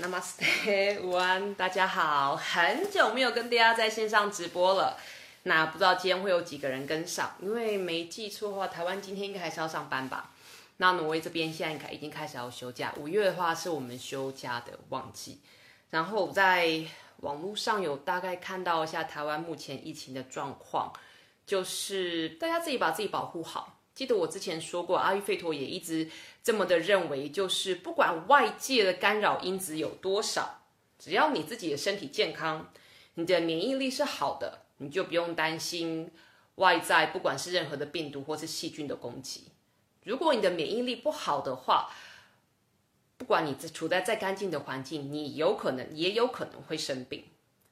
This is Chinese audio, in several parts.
Namaste，午安，大家好，很久没有跟大家在线上直播了。那不知道今天会有几个人跟上？因为没记错的话，台湾今天应该还是要上班吧？那挪威这边现在已经开始要休假，五月的话是我们休假的旺季。然后在网络上有大概看到一下台湾目前疫情的状况，就是大家自己把自己保护好。记得我之前说过，阿育吠陀也一直这么的认为，就是不管外界的干扰因子有多少，只要你自己的身体健康，你的免疫力是好的，你就不用担心外在不管是任何的病毒或是细菌的攻击。如果你的免疫力不好的话，不管你处在再干净的环境，你有可能也有可能会生病。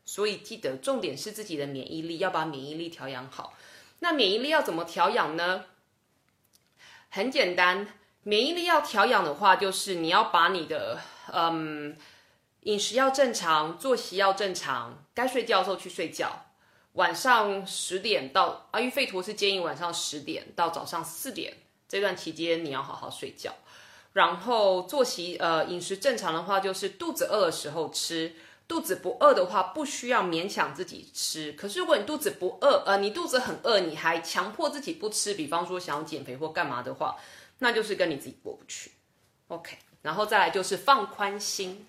所以记得重点是自己的免疫力，要把免疫力调养好。那免疫力要怎么调养呢？很简单，免疫力要调养的话，就是你要把你的嗯饮食要正常，作息要正常，该睡觉的时候去睡觉。晚上十点到阿育吠陀是建议晚上十点到早上四点这段期间你要好好睡觉。然后作息呃饮食正常的话，就是肚子饿的时候吃。肚子不饿的话，不需要勉强自己吃。可是如果你肚子不饿，呃，你肚子很饿，你还强迫自己不吃，比方说想要减肥或干嘛的话，那就是跟你自己过不去。OK，然后再来就是放宽心。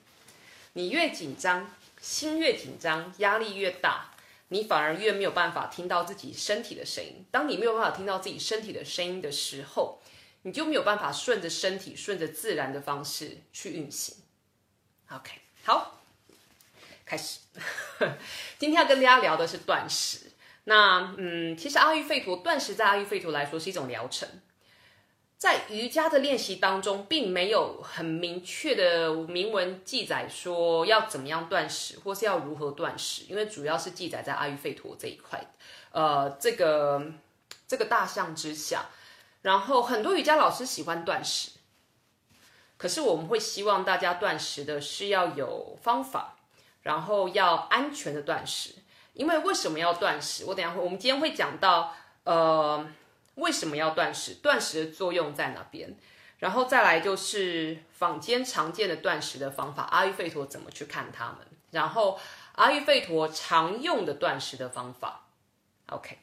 你越紧张，心越紧张，压力越大，你反而越没有办法听到自己身体的声音。当你没有办法听到自己身体的声音的时候，你就没有办法顺着身体，顺着自然的方式去运行。OK，好。开始，今天要跟大家聊的是断食。那嗯，其实阿育吠陀断食在阿育吠陀来说是一种疗程，在瑜伽的练习当中，并没有很明确的明文记载说要怎么样断食，或是要如何断食，因为主要是记载在阿育吠陀这一块，呃，这个这个大象之下。然后很多瑜伽老师喜欢断食，可是我们会希望大家断食的是要有方法。然后要安全的断食，因为为什么要断食？我等下会，我们今天会讲到，呃，为什么要断食？断食的作用在哪边？然后再来就是坊间常见的断食的方法，阿育吠陀怎么去看他们？然后阿育吠陀常用的断食的方法。OK，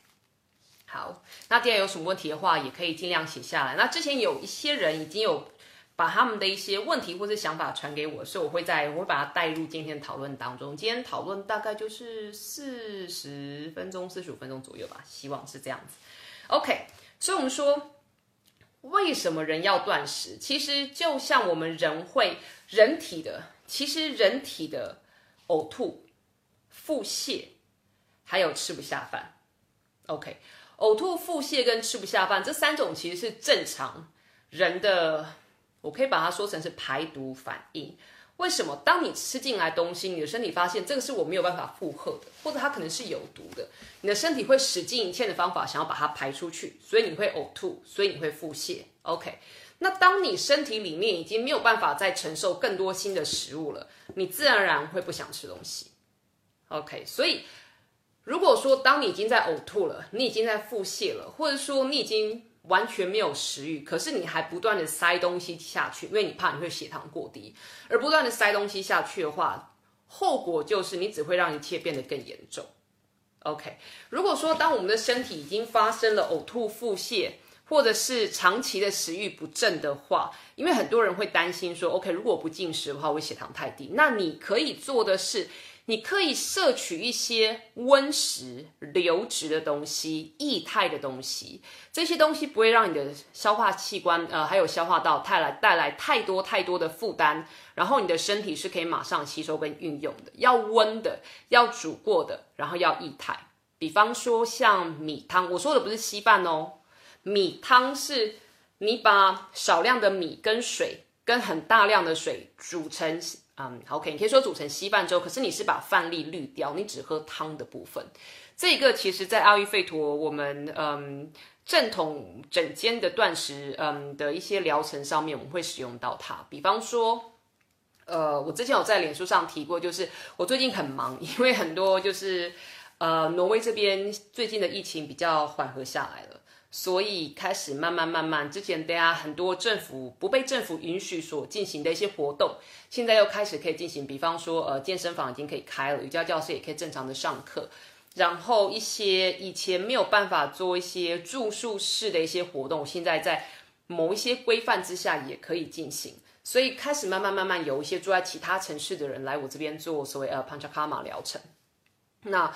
好，那既然有什么问题的话，也可以尽量写下来。那之前有一些人已经有。把他们的一些问题或者想法传给我，所以我会在我会把它带入今天讨论当中。今天讨论大概就是四十分钟、四十五分钟左右吧，希望是这样子。OK，所以我们说，为什么人要断食？其实就像我们人会人体的，其实人体的呕吐、腹泻，还有吃不下饭。OK，呕吐、腹泻跟吃不下饭这三种其实是正常人的。我可以把它说成是排毒反应。为什么？当你吃进来东西，你的身体发现这个是我没有办法负荷的，或者它可能是有毒的，你的身体会使尽一切的方法想要把它排出去，所以你会呕吐，所以你会腹泻。OK，那当你身体里面已经没有办法再承受更多新的食物了，你自然而然会不想吃东西。OK，所以如果说当你已经在呕吐了，你已经在腹泻了，或者说你已经完全没有食欲，可是你还不断的塞东西下去，因为你怕你会血糖过低，而不断的塞东西下去的话，后果就是你只会让一切变得更严重。OK，如果说当我们的身体已经发生了呕吐、腹泻，或者是长期的食欲不振的话，因为很多人会担心说，OK，如果不进食的话，我血糖太低，那你可以做的是。你可以摄取一些温食、流质的东西、液态的东西，这些东西不会让你的消化器官，呃，还有消化道带来带来太多太多的负担，然后你的身体是可以马上吸收跟运用的。要温的，要煮过的，然后要液态。比方说像米汤，我说的不是稀饭哦，米汤是你把少量的米跟水跟很大量的水煮成。嗯，OK，你可以说煮成稀饭粥，可是你是把饭粒滤掉，你只喝汤的部分。这个其实，在阿育吠陀，我们嗯正统整间的断食嗯的一些疗程上面，我们会使用到它。比方说，呃，我之前有在脸书上提过，就是我最近很忙，因为很多就是呃挪威这边最近的疫情比较缓和下来了。所以开始慢慢慢慢，之前大家很多政府不被政府允许所进行的一些活动，现在又开始可以进行。比方说，呃，健身房已经可以开了，瑜伽教室也可以正常的上课。然后一些以前没有办法做一些住宿式的一些活动，现在在某一些规范之下也可以进行。所以开始慢慢慢慢有一些住在其他城市的人来我这边做所谓呃 p a n c h a k a m a 疗程。那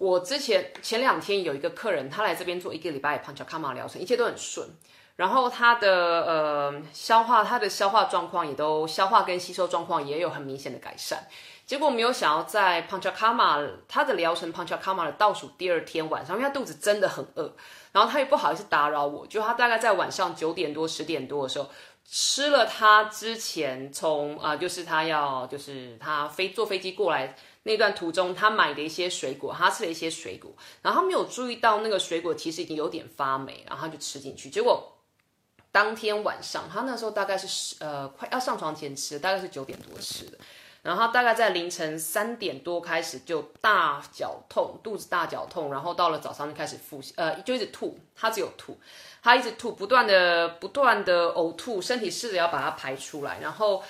我之前前两天有一个客人，他来这边做一个礼拜 Panchakarma 疗程，一切都很顺。然后他的呃消化，他的消化状况也都消化跟吸收状况也有很明显的改善。结果没有想要在 Panchakarma 他的疗程 Panchakarma 的倒数第二天晚上，因为他肚子真的很饿，然后他也不好意思打扰我，就他大概在晚上九点多十点多的时候吃了他之前从啊就是他要就是他飞坐飞机过来。那段途中，他买的一些水果，他吃了一些水果，然后他没有注意到那个水果其实已经有点发霉，然后他就吃进去。结果当天晚上，他那时候大概是十呃快要上床前吃，大概是九点多吃的，然后大概在凌晨三点多开始就大脚痛，肚子大脚痛，然后到了早上就开始腹呃就一直吐，他只有吐，他一直吐，不断的不断的呕吐，身体试着要把它排出来，然后。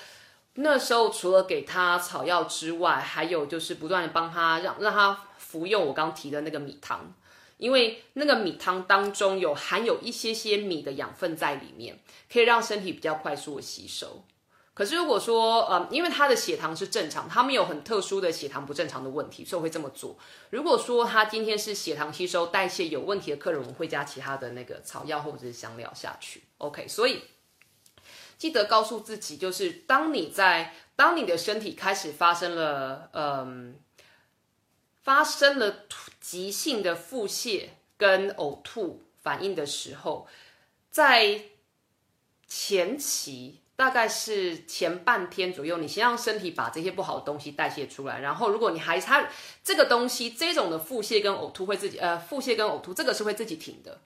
那时候除了给他草药之外，还有就是不断的帮他让让他服用我刚提的那个米汤，因为那个米汤当中有含有一些些米的养分在里面，可以让身体比较快速的吸收。可是如果说呃，因为他的血糖是正常，他没有很特殊的血糖不正常的问题，所以我会这么做。如果说他今天是血糖吸收代谢有问题的客人，我们会加其他的那个草药或者是香料下去。OK，所以。记得告诉自己，就是当你在当你的身体开始发生了，嗯，发生了急性的腹泻跟呕吐反应的时候，在前期大概是前半天左右，你先让身体把这些不好的东西代谢出来，然后如果你还差这个东西这种的腹泻跟呕吐会自己呃腹泻跟呕吐这个是会自己停的。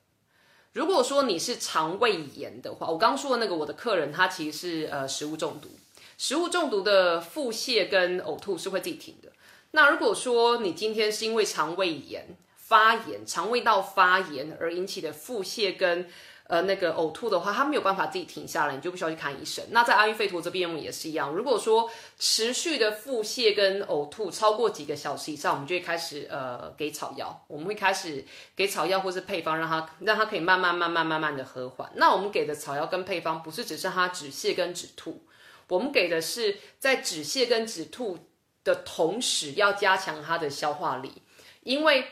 如果说你是肠胃炎的话，我刚说的那个我的客人，他其实是呃食物中毒，食物中毒的腹泻跟呕吐是会自己停的。那如果说你今天是因为肠胃炎发炎，肠胃道发炎而引起的腹泻跟呃，那个呕吐的话，他没有办法自己停下来，你就不需要去看医生。那在阿育吠陀这边也是一样，如果说持续的腹泻跟呕吐超过几个小时以上，我们就会开始呃给草药，我们会开始给草药或是配方，让他让他可以慢慢慢慢慢慢的和缓。那我们给的草药跟配方不是只是他止泻跟止吐，我们给的是在止泻跟止吐的同时，要加强他的消化力，因为。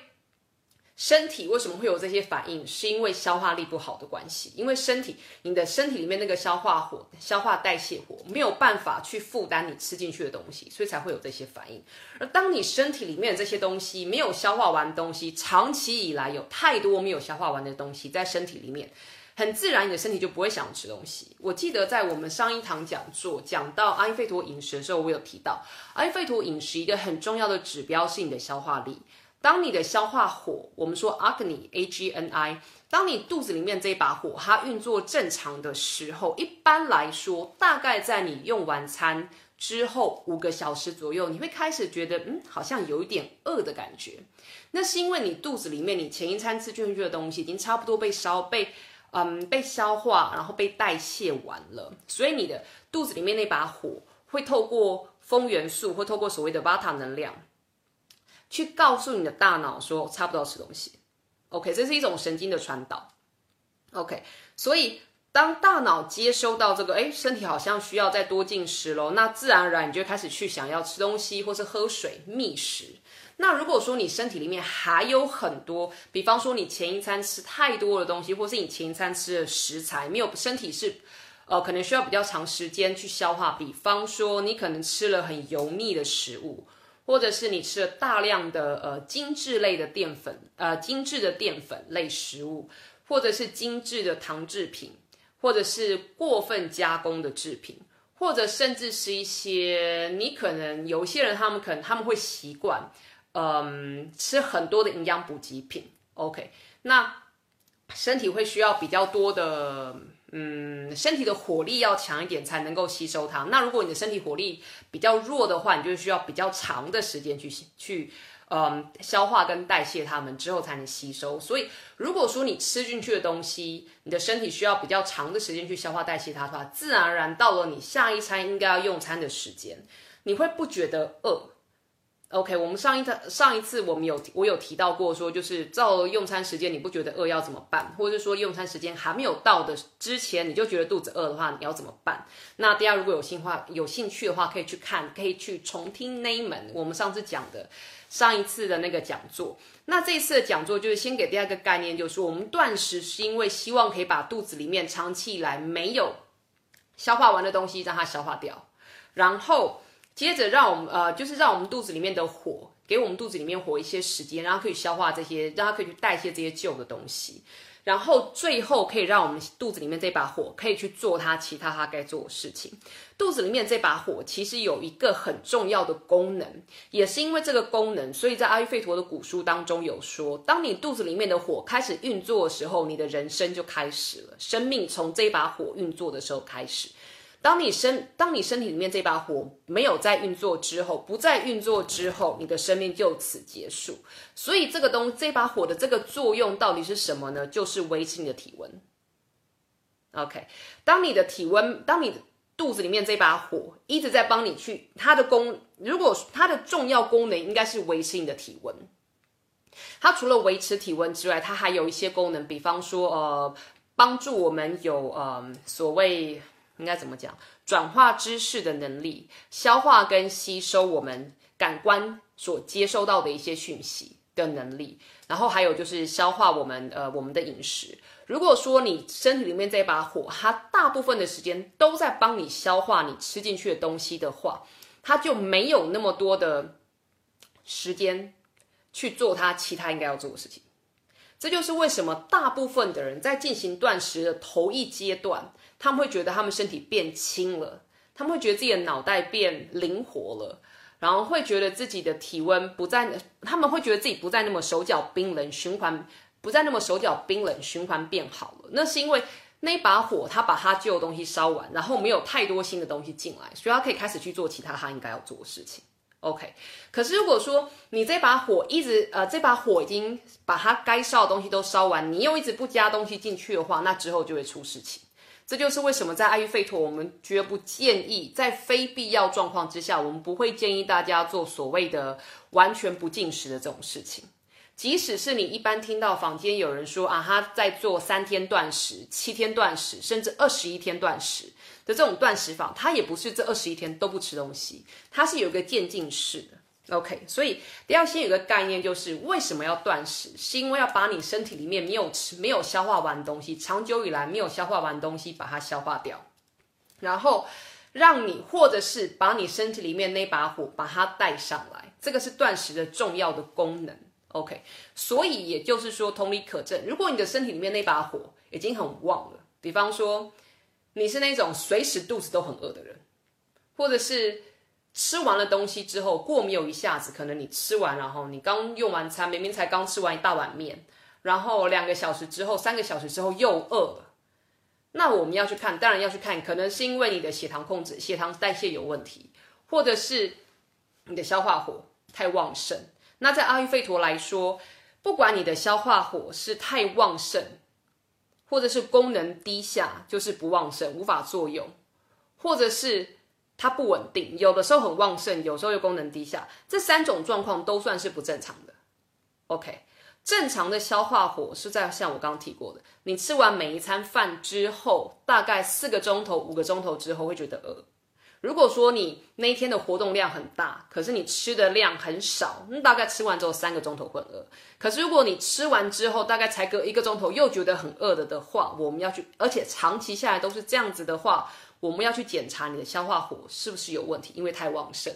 身体为什么会有这些反应？是因为消化力不好的关系。因为身体，你的身体里面那个消化火、消化代谢火没有办法去负担你吃进去的东西，所以才会有这些反应。而当你身体里面这些东西没有消化完的东西，长期以来有太多没有消化完的东西在身体里面，很自然你的身体就不会想吃东西。我记得在我们上一堂讲座讲到阿育吠陀饮食的时候，我有提到阿育吠陀饮食一个很重要的指标是你的消化力。当你的消化火，我们说 Agni A G N I，当你肚子里面这把火它运作正常的时候，一般来说，大概在你用完餐之后五个小时左右，你会开始觉得嗯，好像有一点饿的感觉。那是因为你肚子里面你前一餐吃进去的东西已经差不多被烧被嗯被消化，然后被代谢完了，所以你的肚子里面那把火会透过风元素，会透过所谓的 Vata 能量。去告诉你的大脑说差不多要吃东西，OK，这是一种神经的传导，OK，所以当大脑接收到这个，哎，身体好像需要再多进食喽，那自然而然你就开始去想要吃东西或是喝水觅食。那如果说你身体里面还有很多，比方说你前一餐吃太多的东西，或是你前一餐吃的食材没有身体是，呃，可能需要比较长时间去消化，比方说你可能吃了很油腻的食物。或者是你吃了大量的呃精致类的淀粉，呃精致的淀粉类食物，或者是精致的糖制品，或者是过分加工的制品，或者甚至是一些你可能有些人他们可能他们会习惯，嗯吃很多的营养补给品，OK，那身体会需要比较多的。嗯，身体的火力要强一点才能够吸收它。那如果你的身体火力比较弱的话，你就需要比较长的时间去去，嗯消化跟代谢它们之后才能吸收。所以如果说你吃进去的东西，你的身体需要比较长的时间去消化代谢它的话，自然而然到了你下一餐应该要用餐的时间，你会不觉得饿。OK，我们上一次上一次我们有我有提到过，说就是到了用餐时间你不觉得饿要怎么办，或者说用餐时间还没有到的之前你就觉得肚子饿的话，你要怎么办？那大家如果有兴话有兴趣的话，可以去看，可以去重听那一门我们上次讲的上一次的那个讲座。那这一次的讲座就是先给大家一个概念，就是我们断食是因为希望可以把肚子里面长期以来没有消化完的东西让它消化掉，然后。接着让我们呃，就是让我们肚子里面的火给我们肚子里面火一些时间，然后可以消化这些，让它可以去代谢这些旧的东西，然后最后可以让我们肚子里面这把火可以去做它其他它该做的事情。肚子里面这把火其实有一个很重要的功能，也是因为这个功能，所以在阿育吠陀的古书当中有说，当你肚子里面的火开始运作的时候，你的人生就开始了，生命从这把火运作的时候开始。当你身当你身体里面这把火没有在运作之后，不再运作之后，你的生命就此结束。所以这个东这把火的这个作用到底是什么呢？就是维持你的体温。OK，当你的体温，当你肚子里面这把火一直在帮你去它的功，如果它的重要功能应该是维持你的体温。它除了维持体温之外，它还有一些功能，比方说呃，帮助我们有呃所谓。应该怎么讲？转化知识的能力，消化跟吸收我们感官所接收到的一些讯息的能力，然后还有就是消化我们呃我们的饮食。如果说你身体里面这把火，它大部分的时间都在帮你消化你吃进去的东西的话，它就没有那么多的时间去做它其他应该要做的事情。这就是为什么大部分的人在进行断食的头一阶段。他们会觉得他们身体变轻了，他们会觉得自己的脑袋变灵活了，然后会觉得自己的体温不再，他们会觉得自己不再那么手脚冰冷，循环不再那么手脚冰冷，循环变好了。那是因为那把火，它把它旧的东西烧完，然后没有太多新的东西进来，所以它可以开始去做其他它应该要做的事情。OK，可是如果说你这把火一直呃，这把火已经把它该烧的东西都烧完，你又一直不加东西进去的话，那之后就会出事情。这就是为什么在阿育吠陀，我们绝不建议在非必要状况之下，我们不会建议大家做所谓的完全不进食的这种事情。即使是你一般听到坊间有人说啊，他在做三天断食、七天断食，甚至二十一天断食的这种断食法，他也不是这二十一天都不吃东西，他是有一个渐进式的。OK，所以要先有个概念，就是为什么要断食，是因为要把你身体里面没有吃、没有消化完的东西，长久以来没有消化完的东西，把它消化掉，然后让你或者是把你身体里面那把火把它带上来，这个是断食的重要的功能。OK，所以也就是说，同理可证，如果你的身体里面那把火已经很旺了，比方说你是那种随时肚子都很饿的人，或者是。吃完了东西之后，过没有一下子，可能你吃完，然后你刚用完餐，明明才刚吃完一大碗面，然后两个小时之后、三个小时之后又饿了。那我们要去看，当然要去看，可能是因为你的血糖控制、血糖代谢有问题，或者是你的消化火太旺盛。那在阿育吠陀来说，不管你的消化火是太旺盛，或者是功能低下，就是不旺盛，无法作用，或者是。它不稳定，有的时候很旺盛，有时候又功能低下，这三种状况都算是不正常的。OK，正常的消化火是在像我刚刚提过的，你吃完每一餐饭之后，大概四个钟头、五个钟头之后会觉得饿。如果说你那一天的活动量很大，可是你吃的量很少，那大概吃完之后三个钟头会饿。可是如果你吃完之后，大概才隔一个钟头又觉得很饿了的话，我们要去，而且长期下来都是这样子的话。我们要去检查你的消化火是不是有问题，因为太旺盛。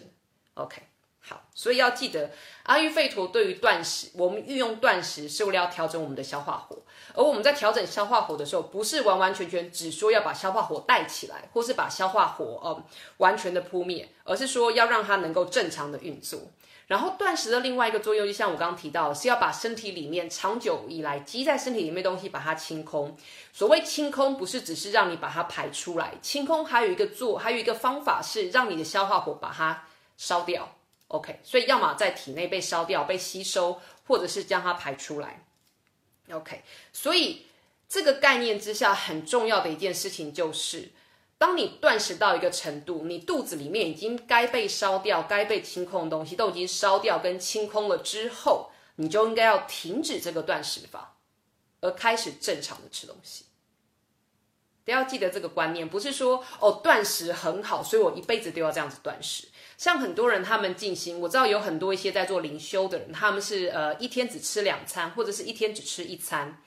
OK，好，所以要记得阿育吠陀对于断食，我们运用断食是为了要调整我们的消化火。而我们在调整消化火的时候，不是完完全全只说要把消化火带起来，或是把消化火呃完全的扑灭，而是说要让它能够正常的运作。然后断食的另外一个作用，就像我刚刚提到，是要把身体里面长久以来积在身体里面东西把它清空。所谓清空，不是只是让你把它排出来，清空还有一个做，还有一个方法是让你的消化火把它烧掉。OK，所以要么在体内被烧掉、被吸收，或者是将它排出来。OK，所以这个概念之下，很重要的一件事情就是，当你断食到一个程度，你肚子里面已经该被烧掉、该被清空的东西都已经烧掉跟清空了之后，你就应该要停止这个断食法，而开始正常的吃东西。都要记得这个观念，不是说哦断食很好，所以我一辈子都要这样子断食。像很多人他们进行，我知道有很多一些在做灵修的人，他们是呃一天只吃两餐，或者是一天只吃一餐。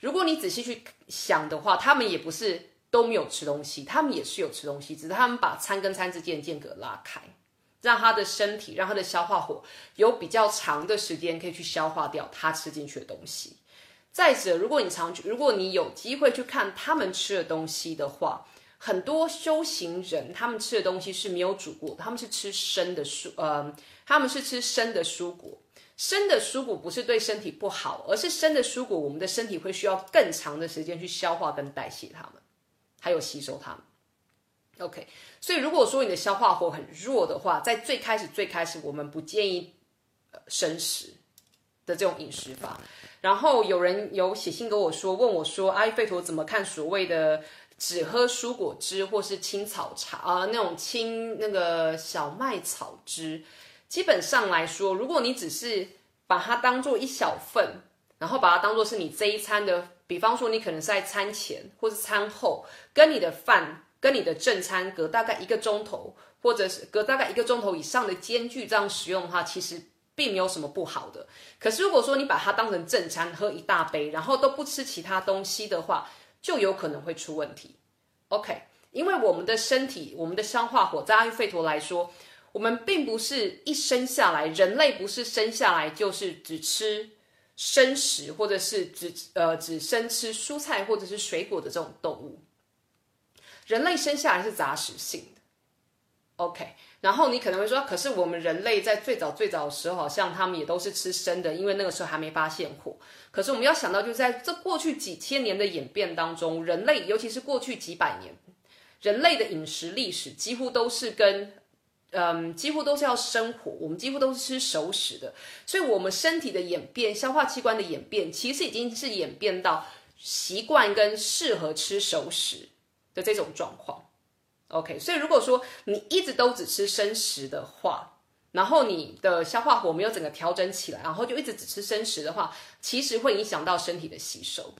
如果你仔细去想的话，他们也不是都没有吃东西，他们也是有吃东西，只是他们把餐跟餐之间的间隔拉开，让他的身体，让他的消化火有比较长的时间可以去消化掉他吃进去的东西。再者，如果你常去，如果你有机会去看他们吃的东西的话。很多修行人，他们吃的东西是没有煮过，他们是吃生的蔬，呃，他们是吃生的蔬果。生的蔬果不是对身体不好，而是生的蔬果，我们的身体会需要更长的时间去消化跟代谢它们，还有吸收它。OK，所以如果说你的消化火很弱的话，在最开始最开始，我们不建议生食的这种饮食法。然后有人有写信给我说，问我说，阿育吠陀怎么看所谓的？只喝蔬果汁或是青草茶啊，那种青那个小麦草汁，基本上来说，如果你只是把它当做一小份，然后把它当做是你这一餐的，比方说你可能是在餐前或是餐后，跟你的饭跟你的正餐隔大概一个钟头，或者是隔大概一个钟头以上的间距这样使用的话，其实并没有什么不好的。可是如果说你把它当成正餐喝一大杯，然后都不吃其他东西的话，就有可能会出问题，OK？因为我们的身体，我们的消化火，在阿育吠陀来说，我们并不是一生下来，人类不是生下来就是只吃生食，或者是只呃只生吃蔬菜或者是水果的这种动物。人类生下来是杂食性的，OK？然后你可能会说，可是我们人类在最早最早的时候，好像他们也都是吃生的，因为那个时候还没发现火。可是我们要想到，就在这过去几千年的演变当中，人类尤其是过去几百年，人类的饮食历史几乎都是跟，嗯，几乎都是要生火，我们几乎都是吃熟食的。所以，我们身体的演变，消化器官的演变，其实已经是演变到习惯跟适合吃熟食的这种状况。OK，所以如果说你一直都只吃生食的话，然后你的消化火没有整个调整起来，然后就一直只吃生食的话，其实会影响到身体的吸收。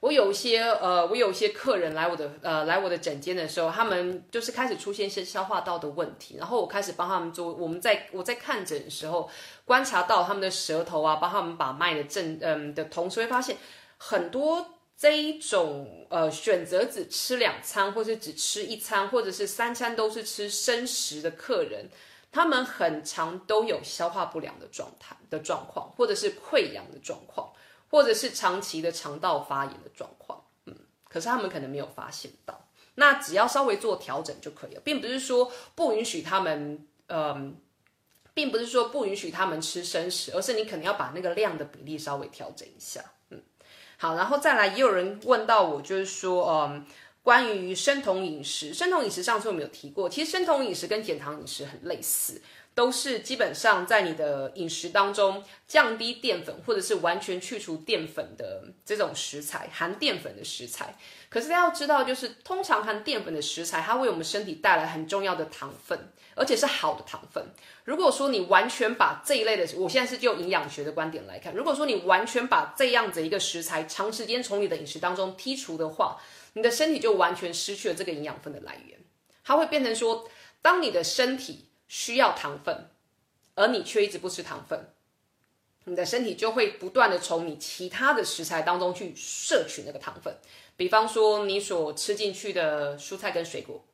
我有一些呃，我有一些客人来我的呃来我的诊间的时候，他们就是开始出现一些消化道的问题，然后我开始帮他们做，我们在我在看诊的时候观察到他们的舌头啊，帮他们把脉的正嗯的同时，会发现很多。这一种呃选择只吃两餐，或是只吃一餐，或者是三餐都是吃生食的客人，他们很常都有消化不良的状态的状况，或者是溃疡的状况，或者是长期的肠道发炎的状况。嗯，可是他们可能没有发现到，那只要稍微做调整就可以了，并不是说不允许他们，嗯，并不是说不允许他们吃生食，而是你可能要把那个量的比例稍微调整一下。嗯好，然后再来，也有人问到我，就是说，嗯，关于生酮饮食，生酮饮食上次我们有提过，其实生酮饮食跟减糖饮食很类似，都是基本上在你的饮食当中降低淀粉，或者是完全去除淀粉的这种食材，含淀粉的食材。可是大家要知道，就是通常含淀粉的食材，它为我们身体带来很重要的糖分。而且是好的糖分。如果说你完全把这一类的，我现在是就营养学的观点来看，如果说你完全把这样子一个食材长时间从你的饮食当中剔除的话，你的身体就完全失去了这个营养分的来源。它会变成说，当你的身体需要糖分，而你却一直不吃糖分，你的身体就会不断的从你其他的食材当中去摄取那个糖分。比方说你所吃进去的蔬菜跟水果。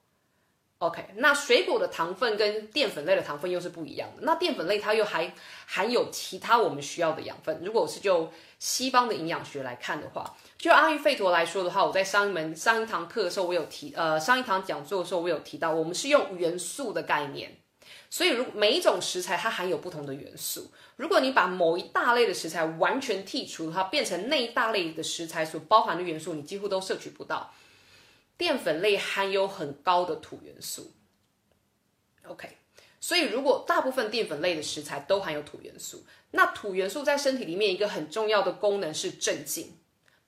OK，那水果的糖分跟淀粉类的糖分又是不一样的。那淀粉类它又还含有其他我们需要的养分。如果是就西方的营养学来看的话，就阿育吠陀来说的话，我在上一门上一堂课的时候，我有提呃上一堂讲座的时候，我有提到，我们是用元素的概念。所以如每一种食材它含有不同的元素。如果你把某一大类的食材完全剔除，它变成那一大类的食材所包含的元素，你几乎都摄取不到。淀粉类含有很高的土元素，OK，所以如果大部分淀粉类的食材都含有土元素，那土元素在身体里面一个很重要的功能是镇静、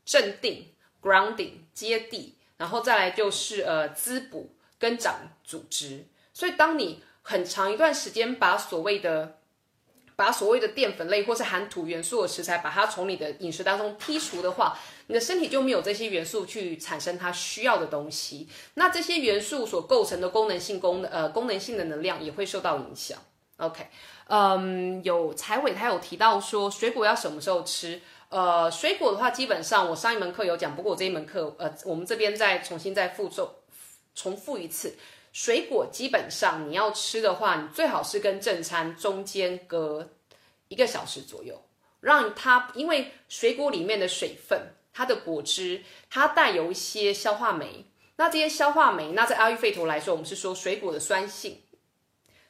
镇定、grounding、接地，然后再来就是呃滋补跟长组织。所以当你很长一段时间把所谓的把所谓的淀粉类或是含土元素的食材，把它从你的饮食当中剔除的话，你的身体就没有这些元素去产生它需要的东西。那这些元素所构成的功能性功呃功能性的能量也会受到影响。OK，嗯，有财伟他有提到说水果要什么时候吃？呃，水果的话，基本上我上一门课有讲，不过我这一门课呃，我们这边再重新再复重重复一次。水果基本上你要吃的话，你最好是跟正餐中间隔一个小时左右，让它因为水果里面的水分，它的果汁它带有一些消化酶，那这些消化酶，那在阿育吠陀来说，我们是说水果的酸性，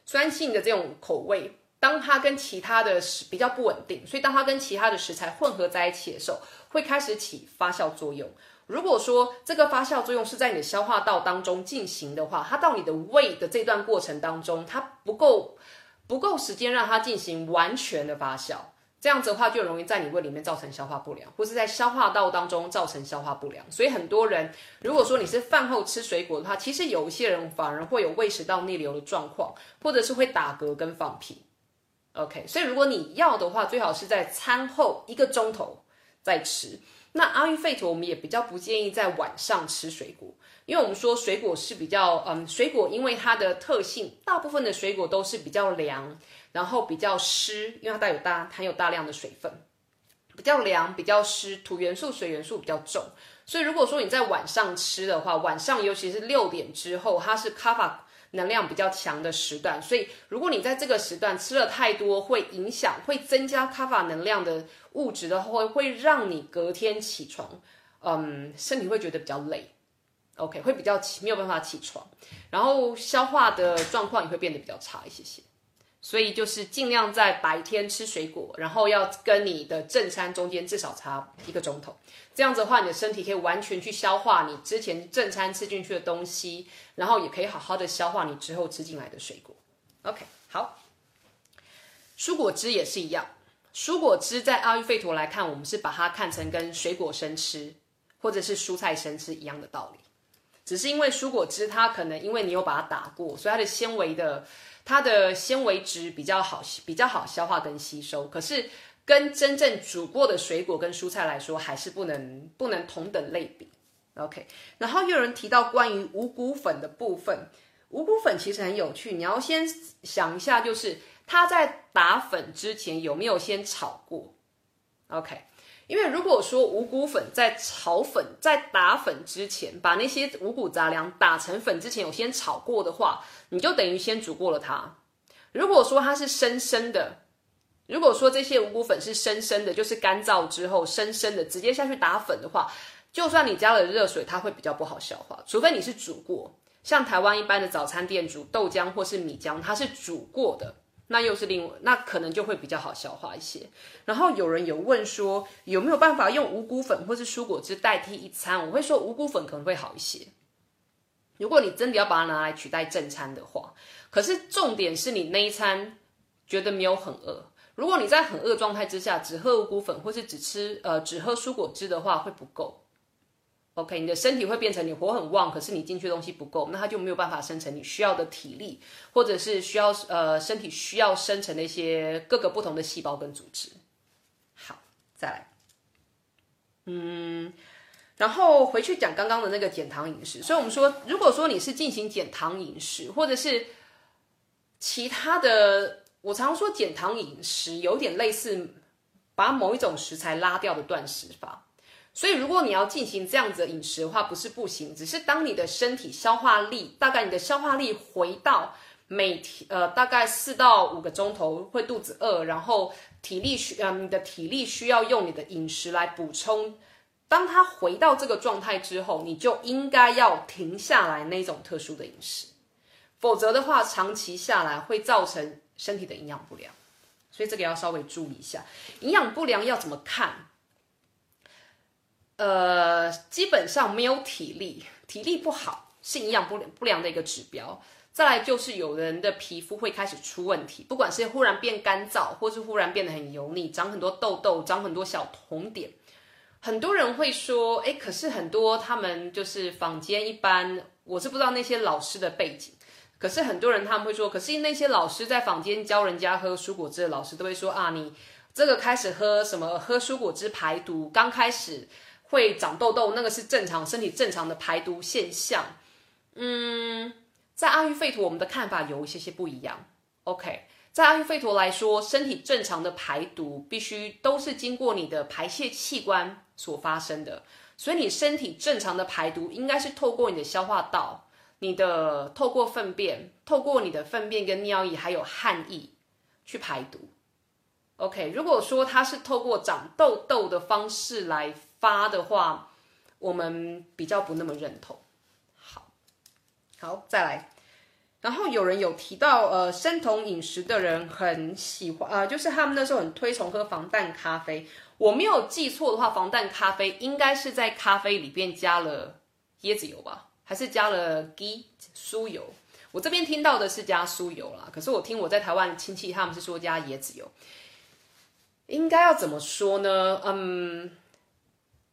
酸性的这种口味，当它跟其他的食比较不稳定，所以当它跟其他的食材混合在一起的时候，会开始起发酵作用。如果说这个发酵作用是在你的消化道当中进行的话，它到你的胃的这段过程当中，它不够不够时间让它进行完全的发酵，这样子的话就容易在你胃里面造成消化不良，或是在消化道当中造成消化不良。所以很多人如果说你是饭后吃水果的话，其实有一些人反而会有胃食道逆流的状况，或者是会打嗝跟放屁。OK，所以如果你要的话，最好是在餐后一个钟头再吃。那阿育吠陀，我们也比较不建议在晚上吃水果，因为我们说水果是比较，嗯，水果因为它的特性，大部分的水果都是比较凉，然后比较湿，因为它带有大含有大量的水分，比较凉，比较湿，土元素、水元素比较重，所以如果说你在晚上吃的话，晚上尤其是六点之后，它是卡法。能量比较强的时段，所以如果你在这个时段吃了太多，会影响，会增加卡法能量的物质的话，会让你隔天起床，嗯，身体会觉得比较累，OK，会比较起没有办法起床，然后消化的状况也会变得比较差一些些。所以就是尽量在白天吃水果，然后要跟你的正餐中间至少差一个钟头，这样子的话，你的身体可以完全去消化你之前正餐吃进去的东西，然后也可以好好的消化你之后吃进来的水果。OK，好，蔬果汁也是一样，蔬果汁在阿育吠陀来看，我们是把它看成跟水果生吃或者是蔬菜生吃一样的道理，只是因为蔬果汁它可能因为你有把它打过，所以它的纤维的。它的纤维质比较好，比较好消化跟吸收。可是跟真正煮过的水果跟蔬菜来说，还是不能不能同等类比。OK，然后又有人提到关于五谷粉的部分，五谷粉其实很有趣，你要先想一下，就是它在打粉之前有没有先炒过？OK。因为如果说五谷粉在炒粉、在打粉之前，把那些五谷杂粮打成粉之前有先炒过的话，你就等于先煮过了它。如果说它是生生的，如果说这些五谷粉是生生的，就是干燥之后生生的，直接下去打粉的话，就算你加了热水，它会比较不好消化。除非你是煮过，像台湾一般的早餐店煮豆浆或是米浆，它是煮过的。那又是另外，那可能就会比较好消化一些。然后有人有问说，有没有办法用五谷粉或是蔬果汁代替一餐？我会说五谷粉可能会好一些。如果你真的要把它拿来取代正餐的话，可是重点是你那一餐觉得没有很饿。如果你在很饿状态之下只喝五谷粉或是只吃呃只喝蔬果汁的话，会不够。OK，你的身体会变成你火很旺，可是你进去的东西不够，那它就没有办法生成你需要的体力，或者是需要呃身体需要生成的一些各个不同的细胞跟组织。好，再来，嗯，然后回去讲刚刚的那个减糖饮食。所以我们说，如果说你是进行减糖饮食，或者是其他的，我常说减糖饮食有点类似把某一种食材拉掉的断食法。所以，如果你要进行这样子的饮食的话，不是不行，只是当你的身体消化力大概你的消化力回到每天呃大概四到五个钟头会肚子饿，然后体力需呃你的体力需要用你的饮食来补充。当它回到这个状态之后，你就应该要停下来那种特殊的饮食，否则的话，长期下来会造成身体的营养不良。所以这个要稍微注意一下，营养不良要怎么看？呃，基本上没有体力，体力不好是营养不良不良的一个指标。再来就是有人的皮肤会开始出问题，不管是忽然变干燥，或是忽然变得很油腻，长很多痘痘，长很多小红点。很多人会说，哎，可是很多他们就是坊间一般，我是不知道那些老师的背景。可是很多人他们会说，可是那些老师在坊间教人家喝蔬果汁的老师都会说啊，你这个开始喝什么喝蔬果汁排毒，刚开始会长痘痘，那个是正常身体正常的排毒现象。嗯，在阿育吠陀我们的看法有一些些不一样。OK。在阿育吠陀来说，身体正常的排毒必须都是经过你的排泄器官所发生的，所以你身体正常的排毒应该是透过你的消化道，你的透过粪便，透过你的粪便跟尿液还有汗液去排毒。OK，如果说它是透过长痘痘的方式来发的话，我们比较不那么认同。好，好，再来。然后有人有提到，呃，生酮饮食的人很喜欢，呃，就是他们那时候很推崇喝防弹咖啡。我没有记错的话，防弹咖啡应该是在咖啡里边加了椰子油吧，还是加了 g 酥油？我这边听到的是加酥油啦，可是我听我在台湾亲戚他们是说加椰子油。应该要怎么说呢？嗯，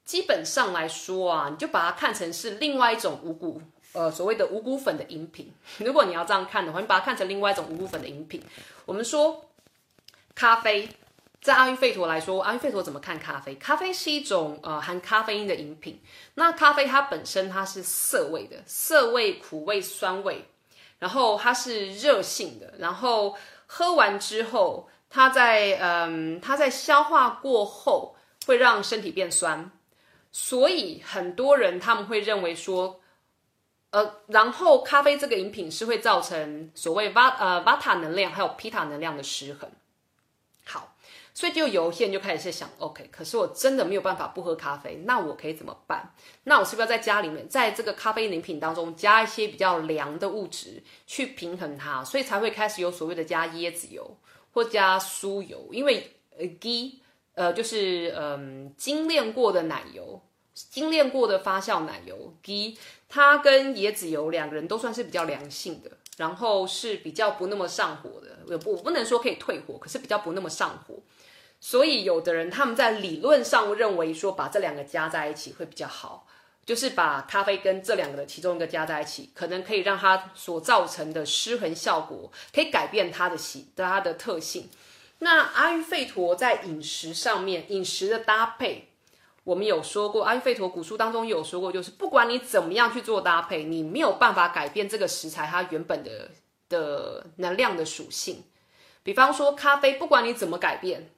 基本上来说啊，你就把它看成是另外一种五谷。呃，所谓的五谷粉的饮品，如果你要这样看的话，你把它看成另外一种五谷粉的饮品。我们说咖啡，在阿育吠陀来说，阿育吠陀怎么看咖啡？咖啡是一种呃含咖啡因的饮品。那咖啡它本身它是涩味的，涩味、苦味、酸味，然后它是热性的，然后喝完之后，它在嗯它在消化过后会让身体变酸，所以很多人他们会认为说。呃，然后咖啡这个饮品是会造成所谓瓦呃瓦塔能量还有皮塔能量的失衡。好，所以就有些人就开始在想，OK，可是我真的没有办法不喝咖啡，那我可以怎么办？那我是不是要在家里面，在这个咖啡饮品当中加一些比较凉的物质去平衡它？所以才会开始有所谓的加椰子油或加酥油，因为呃 ghee 呃就是嗯精炼过的奶油。精炼过的发酵奶油，G，它跟椰子油两个人都算是比较良性的，然后是比较不那么上火的。我不不能说可以退火，可是比较不那么上火。所以有的人他们在理论上认为说把这两个加在一起会比较好，就是把咖啡跟这两个的其中一个加在一起，可能可以让它所造成的失衡效果可以改变它的喜的它的特性。那阿育吠陀在饮食上面，饮食的搭配。我们有说过，阿育吠陀古书当中有说过，就是不管你怎么样去做搭配，你没有办法改变这个食材它原本的的能量的属性。比方说咖啡，不管你怎么改变，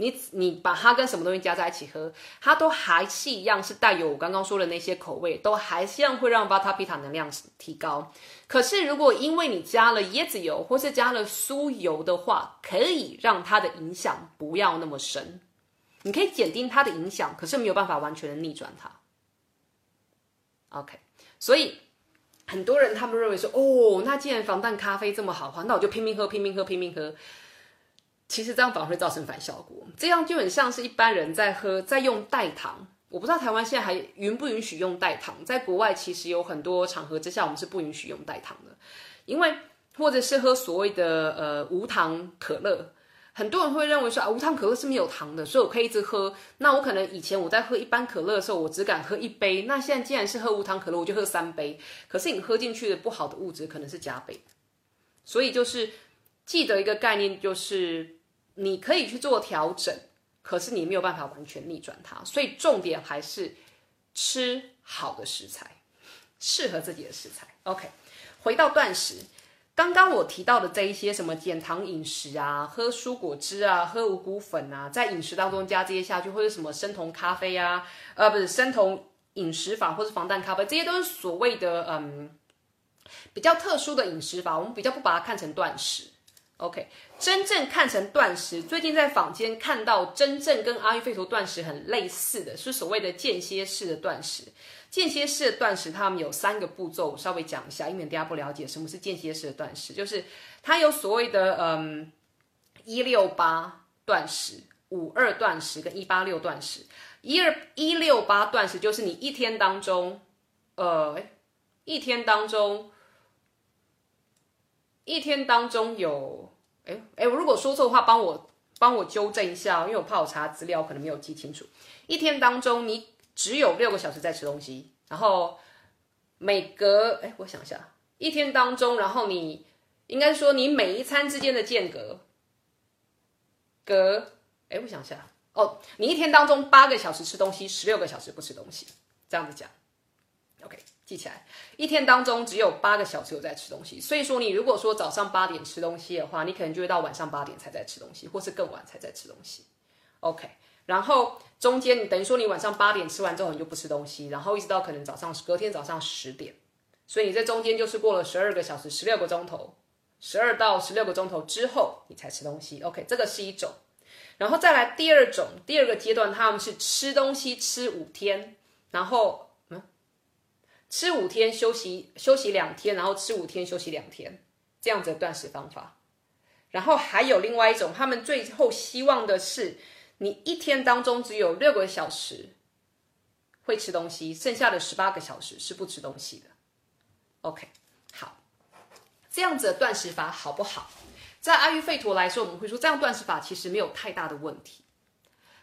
你你把它跟什么东西加在一起喝，它都还是一样是带有我刚刚说的那些口味，都还是一样会让巴塔皮塔能量提高。可是如果因为你加了椰子油或是加了酥油的话，可以让它的影响不要那么深。你可以减低它的影响，可是没有办法完全的逆转它。OK，所以很多人他们认为说，哦，那既然防弹咖啡这么好喝，那我就拼命喝，拼命喝，拼命喝。其实这样反而会造成反效果，这样就很像是一般人在喝，在用代糖。我不知道台湾现在还允不允许用代糖，在国外其实有很多场合之下，我们是不允许用代糖的，因为或者是喝所谓的呃无糖可乐。很多人会认为说啊，无糖可乐是没有糖的，所以我可以一直喝。那我可能以前我在喝一般可乐的时候，我只敢喝一杯。那现在既然是喝无糖可乐，我就喝三杯。可是你喝进去的不好的物质可能是加倍。所以就是记得一个概念，就是你可以去做调整，可是你没有办法完全逆转它。所以重点还是吃好的食材，适合自己的食材。OK，回到断食。刚刚我提到的这一些什么减糖饮食啊，喝蔬果汁啊，喝五谷粉啊，在饮食当中加这些下去，或者什么生酮咖啡啊，呃，不是生酮饮食法，或是防弹咖啡，这些都是所谓的嗯比较特殊的饮食法，我们比较不把它看成断食。OK，真正看成断食，最近在坊间看到真正跟阿育吠陀断食很类似的是所谓的间歇式的断食。间歇式的断食，他们有三个步骤，稍微讲一下，以免大家不了解什么是间歇式的断食，就是它有所谓的嗯一六八断食、五二断食跟一八六断食。一二一六八断食就是你一天当中，呃，一天当中。一天当中有，哎哎，我如果说错的话，帮我帮我纠正一下，因为我怕我查资料可能没有记清楚。一天当中你只有六个小时在吃东西，然后每隔哎，我想一下，一天当中，然后你应该说你每一餐之间的间隔，隔哎，我想一下，哦，你一天当中八个小时吃东西，十六个小时不吃东西，这样子讲，OK。记起来，一天当中只有八个小时有在吃东西，所以说你如果说早上八点吃东西的话，你可能就会到晚上八点才在吃东西，或是更晚才在吃东西。OK，然后中间你等于说你晚上八点吃完之后你就不吃东西，然后一直到可能早上隔天早上十点，所以你在中间就是过了十二个小时，十六个钟头，十二到十六个钟头之后你才吃东西。OK，这个是一种，然后再来第二种，第二个阶段他们是吃东西吃五天，然后。吃五天休息休息两天，然后吃五天休息两天，这样子的断食方法。然后还有另外一种，他们最后希望的是你一天当中只有六个小时会吃东西，剩下的十八个小时是不吃东西的。OK，好，这样子的断食法好不好？在阿育吠陀来说，我们会说这样断食法其实没有太大的问题。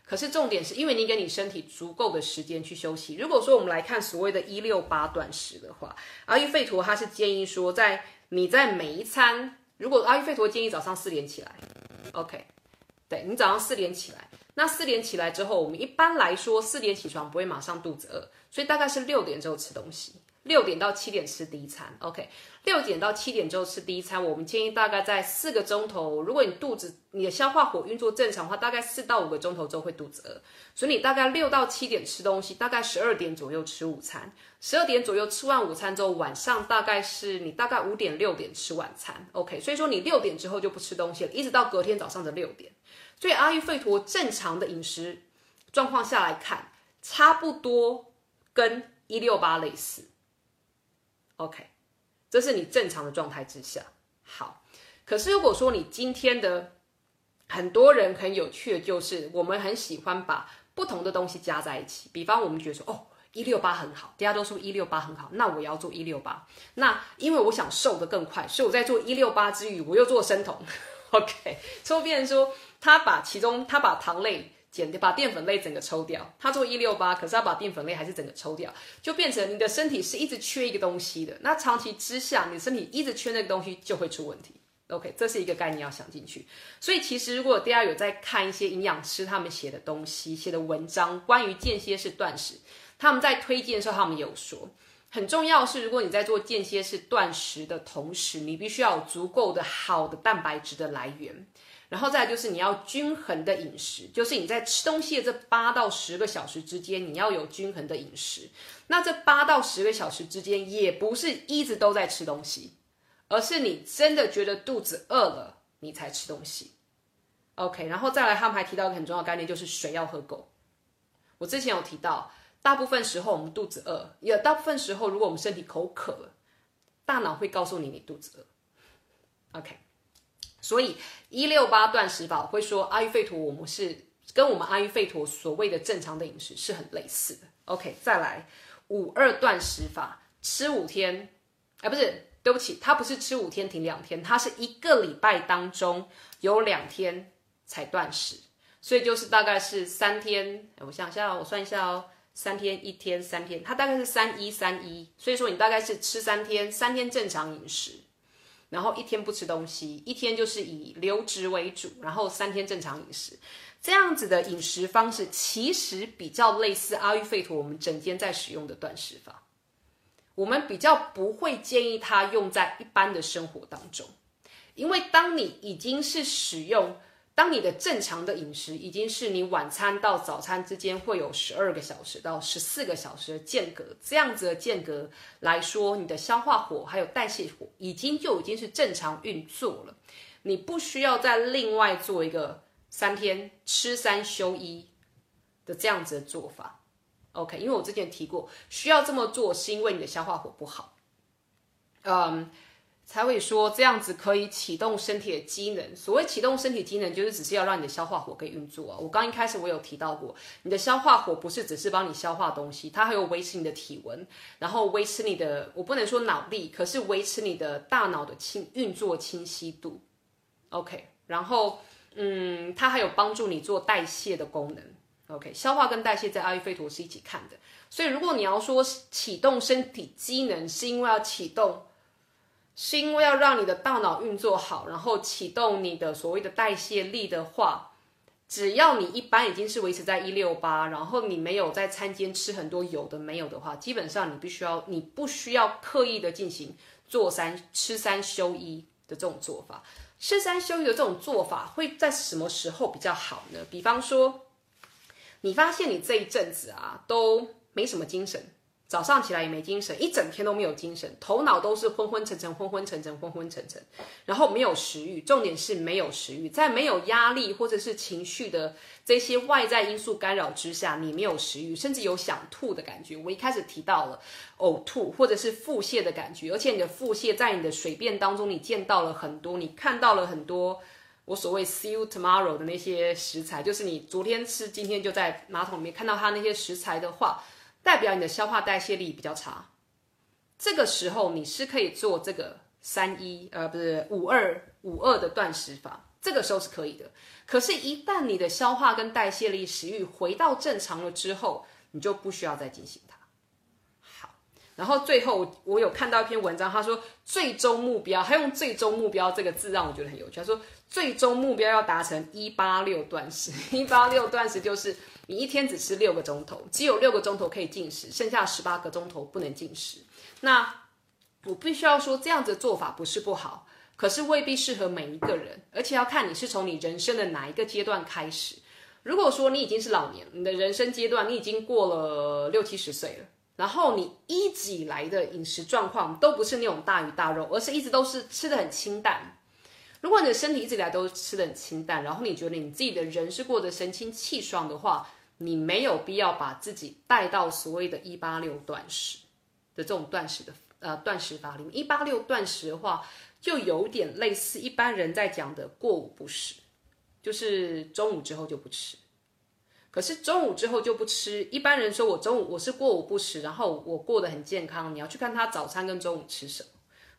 可是重点是因为你给你身体足够的时间去休息。如果说我们来看所谓的“一六八”断食的话，阿育吠陀他是建议说，在你在每一餐，如果阿育吠陀建议早上四点起来，OK，对你早上四点起来，那四点起来之后，我们一般来说四点起床不会马上肚子饿，所以大概是六点之后吃东西。六点到七点吃第一餐，OK。六点到七点之后吃第一餐，我们建议大概在四个钟头。如果你肚子你的消化火运作正常的话，大概四到五个钟头之后会肚子饿。所以你大概六到七点吃东西，大概十二点左右吃午餐。十二点左右吃完午餐之后，晚上大概是你大概五点六点吃晚餐，OK。所以说你六点之后就不吃东西了，一直到隔天早上的六点。所以阿育吠陀正常的饮食状况下来看，差不多跟一六八类似。OK，这是你正常的状态之下。好，可是如果说你今天的很多人很有趣的，就是我们很喜欢把不同的东西加在一起。比方我们觉得说，哦，一六八很好，大家都说一六八很好，那我要做一六八。那因为我想瘦得更快，所以我在做一六八之余，我又做生酮。OK，所以变成说，他把其中他把糖类。减把淀粉类整个抽掉，他做一六八，可是他把淀粉类还是整个抽掉，就变成你的身体是一直缺一个东西的。那长期之下，你的身体一直缺那个东西就会出问题。OK，这是一个概念要想进去。所以其实如果大家有在看一些营养师他们写的东西、写的文章，关于间歇式断食，他们在推荐的时候，他们有说，很重要是如果你在做间歇式断食的同时，你必须要有足够的好的蛋白质的来源。然后再就是你要均衡的饮食，就是你在吃东西的这八到十个小时之间，你要有均衡的饮食。那这八到十个小时之间，也不是一直都在吃东西，而是你真的觉得肚子饿了，你才吃东西。OK，然后再来，他们还提到一个很重要概念，就是水要喝够。我之前有提到，大部分时候我们肚子饿，也大部分时候如果我们身体口渴了，大脑会告诉你你肚子饿。OK。所以一六八断食法会说阿育吠陀，我们是跟我们阿育吠陀所谓的正常的饮食是很类似的。OK，再来五二断食法，吃五天，哎，不是，对不起，它不是吃五天停两天，它是一个礼拜当中有两天才断食，所以就是大概是三天。我想一下，我算一下哦，三天一天三天，它大概是三一三一，所以说你大概是吃三天，三天正常饮食。然后一天不吃东西，一天就是以流食为主，然后三天正常饮食，这样子的饮食方式其实比较类似阿育吠陀我们整天在使用的断食法，我们比较不会建议它用在一般的生活当中，因为当你已经是使用。当你的正常的饮食已经是你晚餐到早餐之间会有十二个小时到十四个小时的间隔，这样子的间隔来说，你的消化火还有代谢火已经就已经是正常运作了，你不需要再另外做一个三天吃三休一的这样子的做法。OK，因为我之前提过，需要这么做是因为你的消化火不好。嗯。才会说这样子可以启动身体的机能。所谓启动身体机能，就是只是要让你的消化火可以运作啊。我刚一开始我有提到过，你的消化火不是只是帮你消化东西，它还有维持你的体温，然后维持你的，我不能说脑力，可是维持你的大脑的清运作清晰度。OK，然后嗯，它还有帮助你做代谢的功能。OK，消化跟代谢在阿育吠陀是一起看的。所以如果你要说启动身体机能，是因为要启动。是因为要让你的大脑运作好，然后启动你的所谓的代谢力的话，只要你一般已经是维持在一六八，然后你没有在餐间吃很多有的没有的话，基本上你必须要，你不需要刻意的进行做三吃三休一的这种做法。吃三休一的这种做法会在什么时候比较好呢？比方说，你发现你这一阵子啊都没什么精神。早上起来也没精神，一整天都没有精神，头脑都是昏昏沉沉、昏昏沉沉、昏昏沉沉，然后没有食欲，重点是没有食欲，在没有压力或者是情绪的这些外在因素干扰之下，你没有食欲，甚至有想吐的感觉。我一开始提到了呕吐或者是腹泻的感觉，而且你的腹泻在你的水便当中，你见到了很多，你看到了很多我所谓 see you tomorrow 的那些食材，就是你昨天吃，今天就在马桶里面看到它那些食材的话。代表你的消化代谢力比较差，这个时候你是可以做这个三一呃不是五二五二的断食法，这个时候是可以的。可是，一旦你的消化跟代谢力、食欲回到正常了之后，你就不需要再进行它。好，然后最后我有看到一篇文章，他说最终目标，他用最终目标这个字让我觉得很有趣。他说最终目标要达成一八六断食，一八六断食就是。你一天只吃六个钟头，只有六个钟头可以进食，剩下十八个钟头不能进食。那我必须要说，这样子的做法不是不好，可是未必适合每一个人，而且要看你是从你人生的哪一个阶段开始。如果说你已经是老年，你的人生阶段你已经过了六七十岁了，然后你一直以来的饮食状况都不是那种大鱼大肉，而是一直都是吃的很清淡。如果你的身体一直以来都吃的很清淡，然后你觉得你自己的人是过得神清气爽的话，你没有必要把自己带到所谓的“一八六断食”的这种断食的呃断食法里面。一八六断食的话，就有点类似一般人在讲的过午不食，就是中午之后就不吃。可是中午之后就不吃，一般人说我中午我是过午不食，然后我过得很健康。你要去看他早餐跟中午吃什么，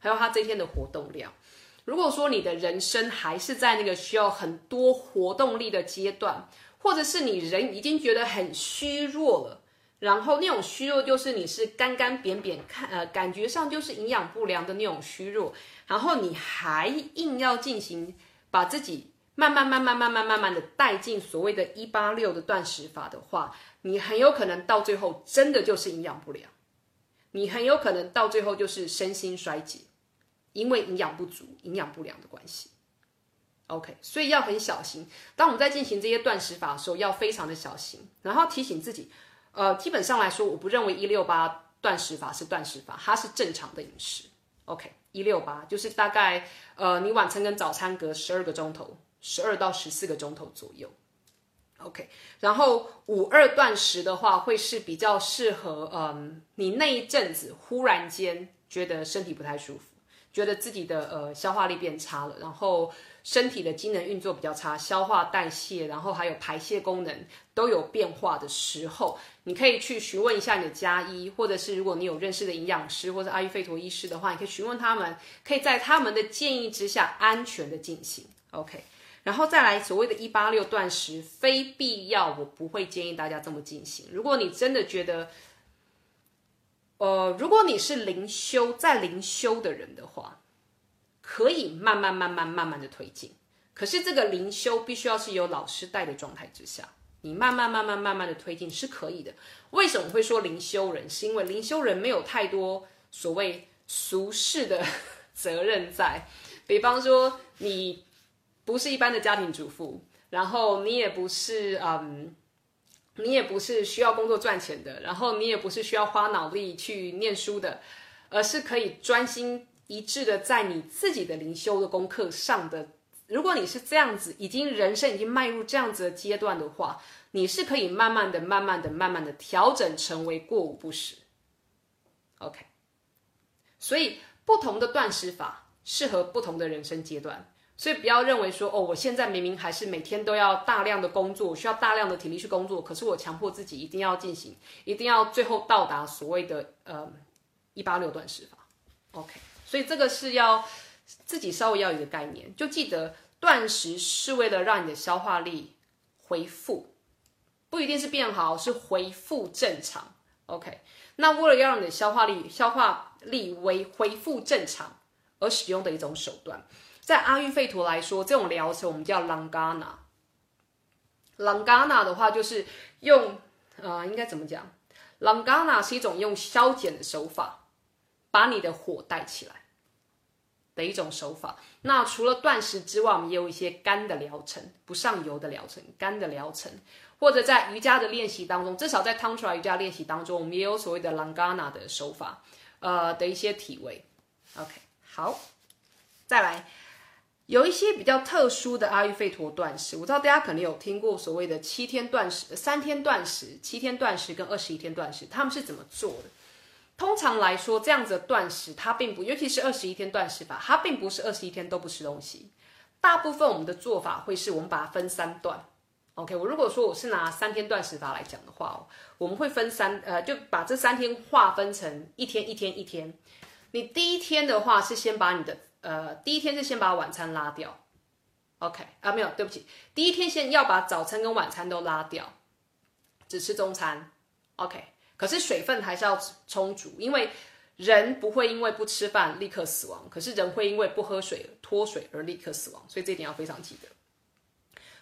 还有他这天的活动量。如果说你的人生还是在那个需要很多活动力的阶段。或者是你人已经觉得很虚弱了，然后那种虚弱就是你是干干扁扁，看呃感觉上就是营养不良的那种虚弱，然后你还硬要进行把自己慢慢慢慢慢慢慢慢的带进所谓的一八六的断食法的话，你很有可能到最后真的就是营养不良，你很有可能到最后就是身心衰竭，因为营养不足、营养不良的关系。OK，所以要很小心。当我们在进行这些断食法的时候，要非常的小心，然后提醒自己，呃，基本上来说，我不认为一六八断食法是断食法，它是正常的饮食。OK，一六八就是大概，呃，你晚餐跟早餐隔十二个钟头，十二到十四个钟头左右。OK，然后五二断食的话，会是比较适合，嗯，你那一阵子忽然间觉得身体不太舒服，觉得自己的呃消化力变差了，然后。身体的机能运作比较差，消化代谢，然后还有排泄功能都有变化的时候，你可以去询问一下你的家医，或者是如果你有认识的营养师或者阿育吠陀医师的话，你可以询问他们，可以在他们的建议之下安全的进行。OK，然后再来所谓的一八六断食，非必要我不会建议大家这么进行。如果你真的觉得，呃，如果你是灵修在灵修的人的话。可以慢慢慢慢慢慢的推进，可是这个灵修必须要是有老师带的状态之下，你慢慢慢慢慢慢的推进是可以的。为什么会说灵修人？是因为灵修人没有太多所谓俗世的责任在，比方说你不是一般的家庭主妇，然后你也不是嗯，你也不是需要工作赚钱的，然后你也不是需要花脑力去念书的，而是可以专心。一致的在你自己的灵修的功课上的，如果你是这样子，已经人生已经迈入这样子的阶段的话，你是可以慢慢的、慢慢的、慢慢的调整成为过午不食。OK，所以不同的断食法适合不同的人生阶段。所以不要认为说，哦，我现在明明还是每天都要大量的工作，需要大量的体力去工作，可是我强迫自己一定要进行，一定要最后到达所谓的呃一八六断食法。OK，所以这个是要自己稍微要有一个概念，就记得断食是为了让你的消化力恢复，不一定是变好，是恢复正常。OK，那为了要让你的消化力消化力为恢复正常而使用的一种手段。在阿育吠陀来说，这种疗程我们叫 Langana。Langana 的话，就是用呃，应该怎么讲？Langana 是一种用消减的手法，把你的火带起来的一种手法。那除了断食之外，我们也有一些干的疗程，不上油的疗程，干的疗程，或者在瑜伽的练习当中，至少在 Tantra 瑜伽练习当中，我们也有所谓的 Langana 的手法，呃的一些体位。OK，好，再来。有一些比较特殊的阿育吠陀断食，我知道大家可能有听过所谓的七天断食、三天断食、七天断食跟二十一天断食，他们是怎么做的？通常来说，这样子的断食，它并不，尤其是二十一天断食法，它并不是二十一天都不吃东西。大部分我们的做法会是我们把它分三段。OK，我如果说我是拿三天断食法来讲的话，我们会分三，呃，就把这三天划分成一天一天一天。你第一天的话是先把你的呃，第一天是先把晚餐拉掉，OK 啊，没有，对不起，第一天先要把早餐跟晚餐都拉掉，只吃中餐，OK。可是水分还是要充足，因为人不会因为不吃饭立刻死亡，可是人会因为不喝水脱水而立刻死亡，所以这点要非常记得。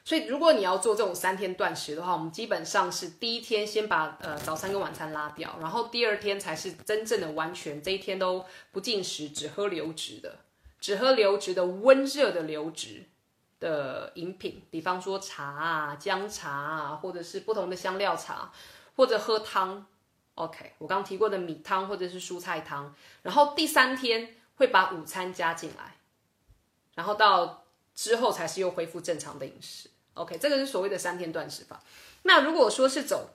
所以如果你要做这种三天断食的话，我们基本上是第一天先把呃早餐跟晚餐拉掉，然后第二天才是真正的完全这一天都不进食，只喝流质的。只喝流质的温热的流质的饮品，比方说茶啊、姜茶啊，或者是不同的香料茶，或者喝汤。OK，我刚提过的米汤或者是蔬菜汤。然后第三天会把午餐加进来，然后到之后才是又恢复正常的饮食。OK，这个是所谓的三天断食法。那如果说是走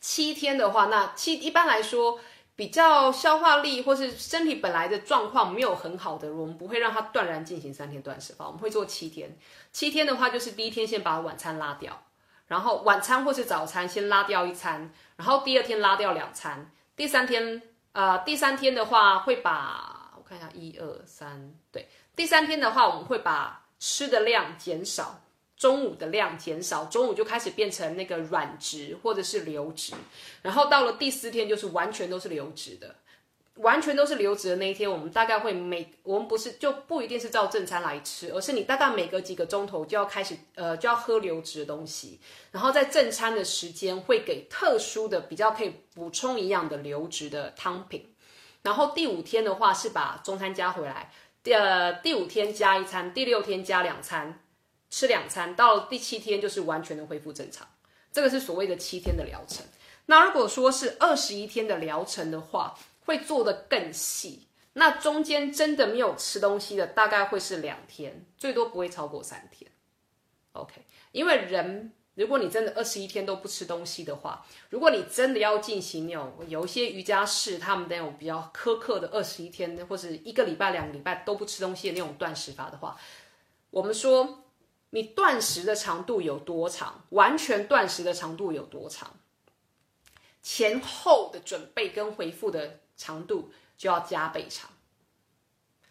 七天的话，那七一般来说。比较消化力或是身体本来的状况没有很好的，我们不会让它断然进行三天断食法，我们会做七天。七天的话，就是第一天先把晚餐拉掉，然后晚餐或是早餐先拉掉一餐，然后第二天拉掉两餐，第三天呃第三天的话会把我看一下一二三对，第三天的话我们会把吃的量减少。中午的量减少，中午就开始变成那个软质或者是流质，然后到了第四天就是完全都是流质的，完全都是流质的那一天，我们大概会每我们不是就不一定是照正餐来吃，而是你大概每隔几个钟头就要开始呃就要喝流质的东西，然后在正餐的时间会给特殊的比较可以补充营养的流质的汤品，然后第五天的话是把中餐加回来，第呃第五天加一餐，第六天加两餐。吃两餐，到了第七天就是完全的恢复正常，这个是所谓的七天的疗程。那如果说是二十一天的疗程的话，会做的更细。那中间真的没有吃东西的，大概会是两天，最多不会超过三天。OK，因为人如果你真的二十一天都不吃东西的话，如果你真的要进行那种有一些瑜伽室他们那种比较苛刻的二十一天或者一个礼拜、两个礼拜都不吃东西的那种断食法的话，我们说。你断食的长度有多长？完全断食的长度有多长？前后的准备跟回复的长度就要加倍长。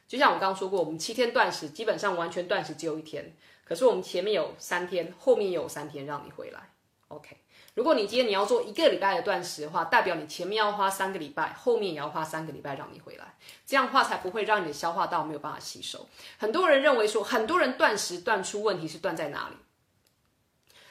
就像我刚刚说过，我们七天断食，基本上完全断食只有一天，可是我们前面有三天，后面有三天让你回来。OK。如果你今天你要做一个礼拜的断食的话，代表你前面要花三个礼拜，后面也要花三个礼拜让你回来，这样的话才不会让你的消化道没有办法吸收。很多人认为说，很多人断食断出问题是断在哪里？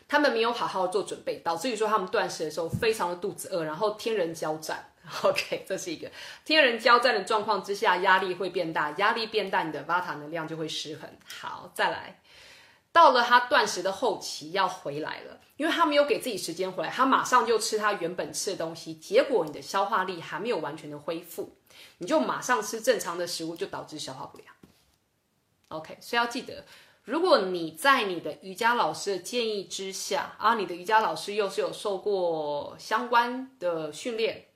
他们没有好好做准备，导致于说他们断食的时候非常的肚子饿，然后天人交战。OK，这是一个天人交战的状况之下，压力会变大，压力变大，你的瓦塔能量就会失衡。好，再来。到了他断食的后期要回来了，因为他没有给自己时间回来，他马上就吃他原本吃的东西，结果你的消化力还没有完全的恢复，你就马上吃正常的食物，就导致消化不良。OK，所以要记得，如果你在你的瑜伽老师的建议之下，啊，你的瑜伽老师又是有受过相关的训练，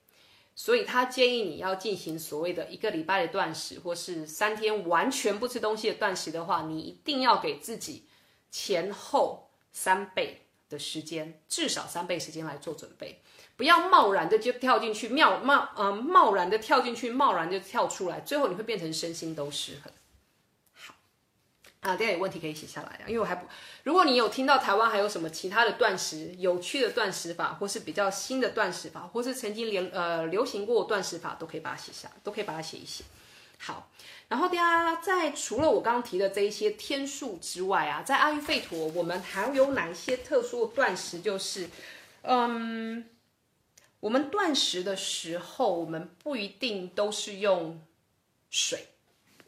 所以他建议你要进行所谓的一个礼拜的断食，或是三天完全不吃东西的断食的话，你一定要给自己前后三倍的时间，至少三倍时间来做准备，不要贸然的就跳进去，贸贸呃贸然的跳进去，贸然就跳出来，最后你会变成身心都失衡。啊，大家有问题可以写下来啊，因为我还不，如果你有听到台湾还有什么其他的断食有趣的断食法，或是比较新的断食法，或是曾经连呃流行过断食法，都可以把它写下，都可以把它写一写。好，然后大家在除了我刚刚提的这一些天数之外啊，在阿育吠陀，我们还有哪一些特殊的断食？就是，嗯，我们断食的时候，我们不一定都是用水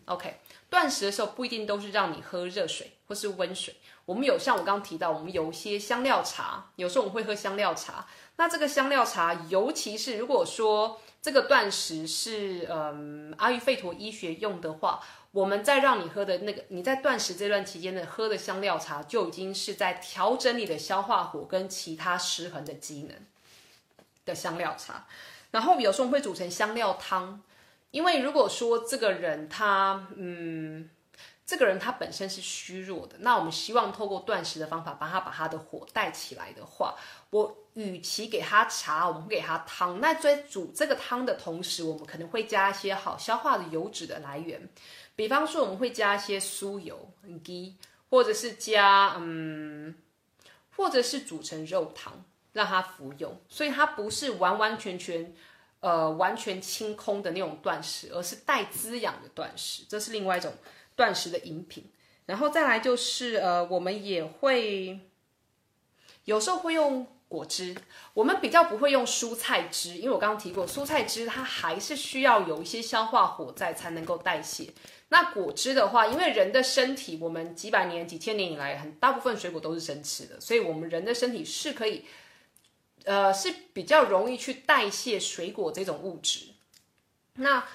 ，OK。断食的时候不一定都是让你喝热水或是温水，我们有像我刚刚提到，我们有一些香料茶，有时候我们会喝香料茶。那这个香料茶，尤其是如果说这个断食是嗯阿育吠陀医学用的话，我们在让你喝的那个你在断食这段期间的喝的香料茶，就已经是在调整你的消化火跟其他失衡的机能的香料茶。然后有时候会煮成香料汤。因为如果说这个人他，嗯，这个人他本身是虚弱的，那我们希望透过断食的方法帮他把他的火带起来的话，我与其给他茶，我们给他汤。那在煮这个汤的同时，我们可能会加一些好消化的油脂的来源，比方说我们会加一些酥油，很低，或者是加，嗯，或者是煮成肉汤让他服用，所以它不是完完全全。呃，完全清空的那种断食，而是带滋养的断食，这是另外一种断食的饮品。然后再来就是，呃，我们也会有时候会用果汁，我们比较不会用蔬菜汁，因为我刚刚提过，蔬菜汁它还是需要有一些消化火在才能够代谢。那果汁的话，因为人的身体，我们几百年、几千年以来，很大部分水果都是生吃的，所以我们人的身体是可以。呃，是比较容易去代谢水果这种物质。那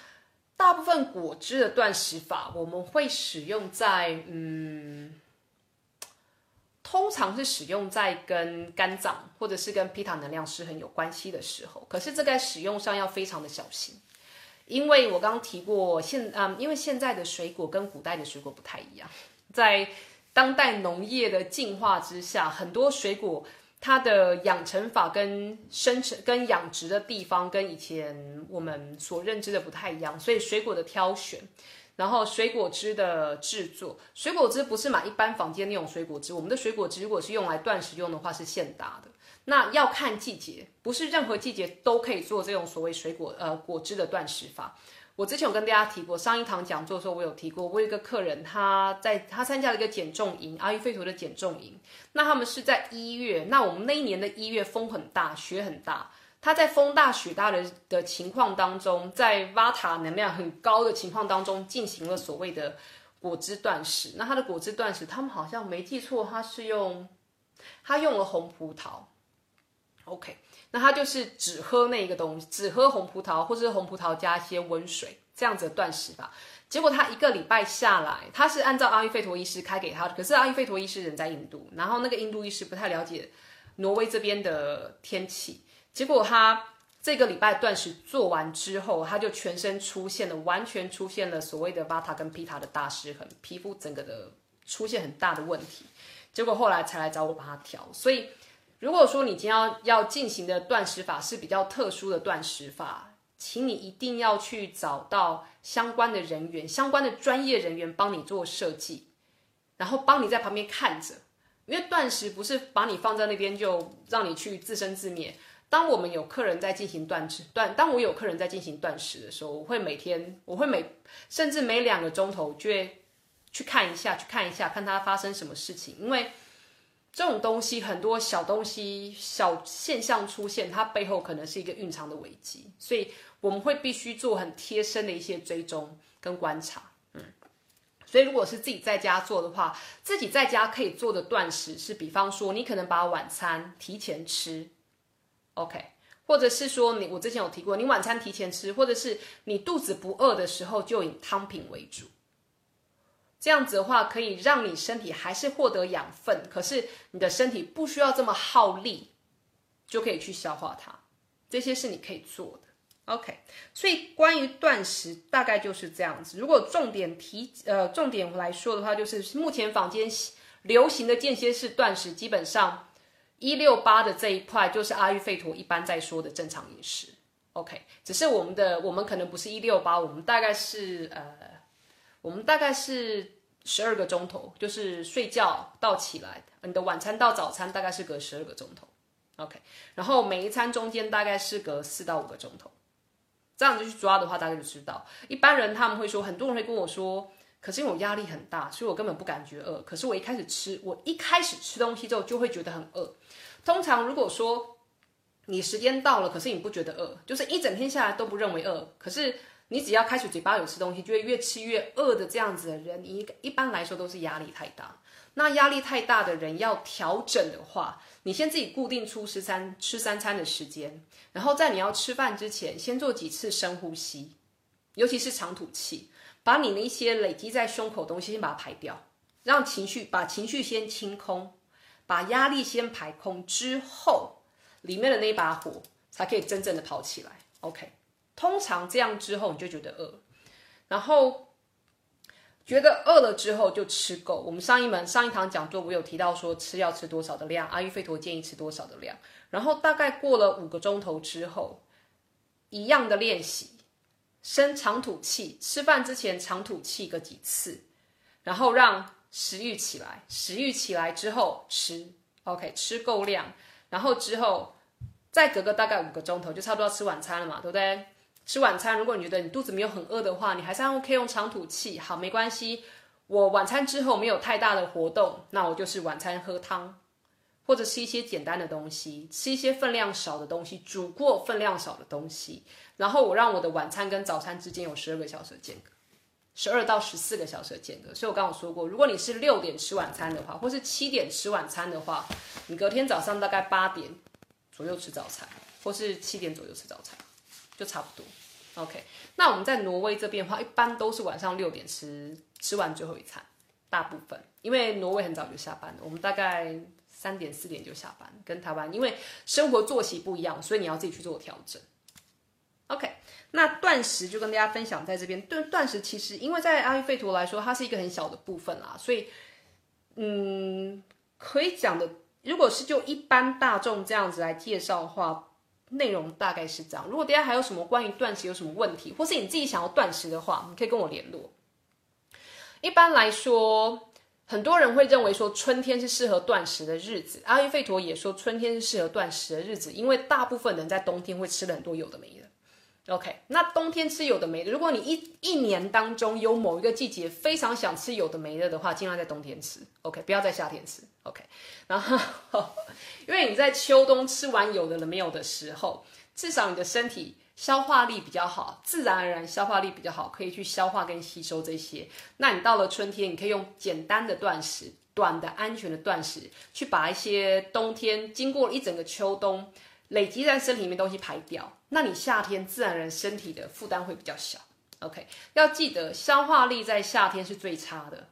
大部分果汁的断食法，我们会使用在嗯，通常是使用在跟肝脏或者是跟皮塔能量失衡有关系的时候。可是这在使用上要非常的小心，因为我刚刚提过，现嗯，因为现在的水果跟古代的水果不太一样，在当代农业的进化之下，很多水果。它的养成法跟生成、跟养殖的地方跟以前我们所认知的不太一样，所以水果的挑选，然后水果汁的制作，水果汁不是买一般房间那种水果汁，我们的水果汁如果是用来断食用的话是现打的，那要看季节，不是任何季节都可以做这种所谓水果呃果汁的断食法。我之前有跟大家提过，上一堂讲座的时候，我有提过，我有一个客人，他在他参加了一个减重营，阿育吠陀的减重营。那他们是在一月，那我们那一年的一月风很大，雪很大。他在风大雪大的的情况当中，在瓦塔能量很高的情况当中，进行了所谓的果汁断食。那他的果汁断食，他们好像没记错，他是用他用了红葡萄。OK。那他就是只喝那一个东西，只喝红葡萄，或者是红葡萄加一些温水这样子的断食法。结果他一个礼拜下来，他是按照阿育吠陀医师开给他的，可是阿育吠陀医师人在印度，然后那个印度医师不太了解挪威这边的天气。结果他这个礼拜断食做完之后，他就全身出现了，完全出现了所谓的巴塔跟皮塔的大失衡，皮肤整个的出现很大的问题。结果后来才来找我帮他调，所以。如果说你今天要要进行的断食法是比较特殊的断食法，请你一定要去找到相关的人员、相关的专业人员帮你做设计，然后帮你在旁边看着。因为断食不是把你放在那边就让你去自生自灭。当我们有客人在进行断食断，当我有客人在进行断食的时候，我会每天，我会每甚至每两个钟头就会去看一下，去看一下，看他发生什么事情，因为。这种东西很多小东西、小现象出现，它背后可能是一个蕴藏的危机，所以我们会必须做很贴身的一些追踪跟观察。嗯，所以如果是自己在家做的话，自己在家可以做的断食是，比方说你可能把晚餐提前吃，OK，或者是说你我之前有提过，你晚餐提前吃，或者是你肚子不饿的时候就以汤品为主。这样子的话，可以让你身体还是获得养分，可是你的身体不需要这么耗力，就可以去消化它。这些是你可以做的。OK，所以关于断食大概就是这样子。如果重点提呃重点来说的话，就是目前坊间流行的间歇式断食，基本上一六八的这一块就是阿育吠陀一般在说的正常饮食。OK，只是我们的我们可能不是一六八，我们大概是呃我们大概是十二个钟头，就是睡觉到起来，你的晚餐到早餐大概是隔十二个钟头。OK，然后每一餐中间大概是隔四到五个钟头。这样子去抓的话，大家就知道。一般人他们会说，很多人会跟我说，可是因为我压力很大，所以我根本不感觉饿。可是我一开始吃，我一开始吃东西之后就会觉得很饿。通常如果说你时间到了，可是你不觉得饿，就是一整天下来都不认为饿。可是你只要开始嘴巴有吃东西，就会越吃越饿的这样子的人，一一般来说都是压力太大。那压力太大的人要调整的话，你先自己固定出吃三吃三餐的时间，然后在你要吃饭之前，先做几次深呼吸，尤其是长吐气，把你那些累积在胸口的东西先把它排掉，让情绪把情绪先清空，把压力先排空之后，里面的那一把火才可以真正的跑起来。OK，通常这样之后你就觉得饿，然后。觉得饿了之后就吃够。我们上一门上一堂讲座，我有提到说吃要吃多少的量，阿育吠陀建议吃多少的量。然后大概过了五个钟头之后，一样的练习，深长吐气，吃饭之前长吐气个几次，然后让食欲起来，食欲起来之后吃，OK，吃够量，然后之后再隔个大概五个钟头，就差不多要吃晚餐了嘛，对不对？吃晚餐，如果你觉得你肚子没有很饿的话，你还是 OK 用长吐气。好，没关系。我晚餐之后没有太大的活动，那我就是晚餐喝汤，或者吃一些简单的东西，吃一些分量少的东西，煮过分量少的东西。然后我让我的晚餐跟早餐之间有十二个小时的间隔，十二到十四个小时的间隔。所以我刚刚说过，如果你是六点吃晚餐的话，或是七点吃晚餐的话，你隔天早上大概八点左右吃早餐，或是七点左右吃早餐。就差不多，OK。那我们在挪威这边的话，一般都是晚上六点吃，吃完最后一餐。大部分，因为挪威很早就下班了，我们大概三点四点就下班。跟台湾因为生活作息不一样，所以你要自己去做调整。OK。那断食就跟大家分享在这边。断断食其实，因为在阿育吠陀来说，它是一个很小的部分啦，所以，嗯，可以讲的，如果是就一般大众这样子来介绍的话。内容大概是这样。如果大家还有什么关于断食有什么问题，或是你自己想要断食的话，你可以跟我联络。一般来说，很多人会认为说春天是适合断食的日子。阿育吠陀也说春天是适合断食的日子，因为大部分人在冬天会吃了很多有的没的。OK，那冬天吃有的没的，如果你一一年当中有某一个季节非常想吃有的没的的话，尽量在冬天吃。OK，不要在夏天吃。OK，然后因为你在秋冬吃完有的了没有的时候，至少你的身体消化力比较好，自然而然消化力比较好，可以去消化跟吸收这些。那你到了春天，你可以用简单的断食、短的安全的断食，去把一些冬天经过一整个秋冬。累积在身体里面东西排掉，那你夏天自然人身体的负担会比较小。OK，要记得消化力在夏天是最差的，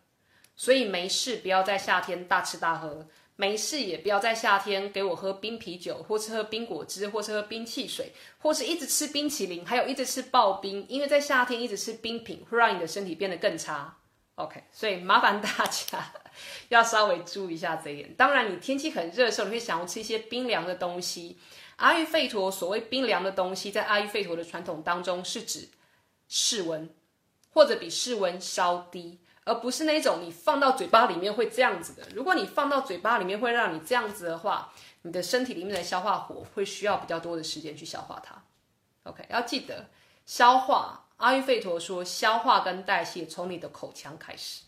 所以没事不要在夏天大吃大喝，没事也不要在夏天给我喝冰啤酒，或是喝冰果汁，或是喝冰汽水，或是一直吃冰淇淋，还有一直吃刨冰，因为在夏天一直吃冰品会让你的身体变得更差。OK，所以麻烦大家 要稍微注意一下这一点。当然，你天气很热的时候，你会想要吃一些冰凉的东西。阿育吠陀所谓冰凉的东西，在阿育吠陀的传统当中是指室温或者比室温稍低，而不是那种你放到嘴巴里面会这样子的。如果你放到嘴巴里面会让你这样子的话，你的身体里面的消化火会需要比较多的时间去消化它。OK，要记得消化。阿育吠陀说，消化跟代谢从你的口腔开始，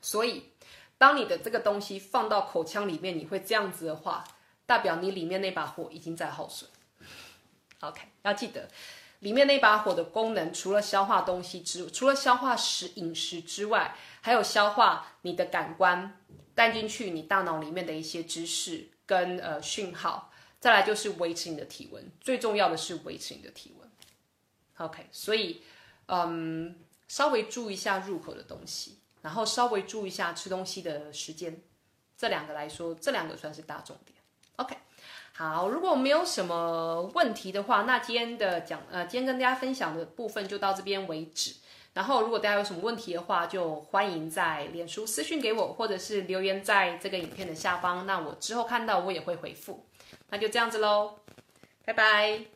所以当你的这个东西放到口腔里面，你会这样子的话。代表你里面那把火已经在耗损。OK，要记得，里面那把火的功能除了消化东西之，除了消化食饮食之外，还有消化你的感官带进去你大脑里面的一些知识跟呃讯号。再来就是维持你的体温，最重要的是维持你的体温。OK，所以嗯，稍微注意一下入口的东西，然后稍微注意一下吃东西的时间，这两个来说，这两个算是大重点。OK，好，如果没有什么问题的话，那今天的讲呃，今天跟大家分享的部分就到这边为止。然后，如果大家有什么问题的话，就欢迎在脸书私讯给我，或者是留言在这个影片的下方。那我之后看到我也会回复。那就这样子喽，拜拜。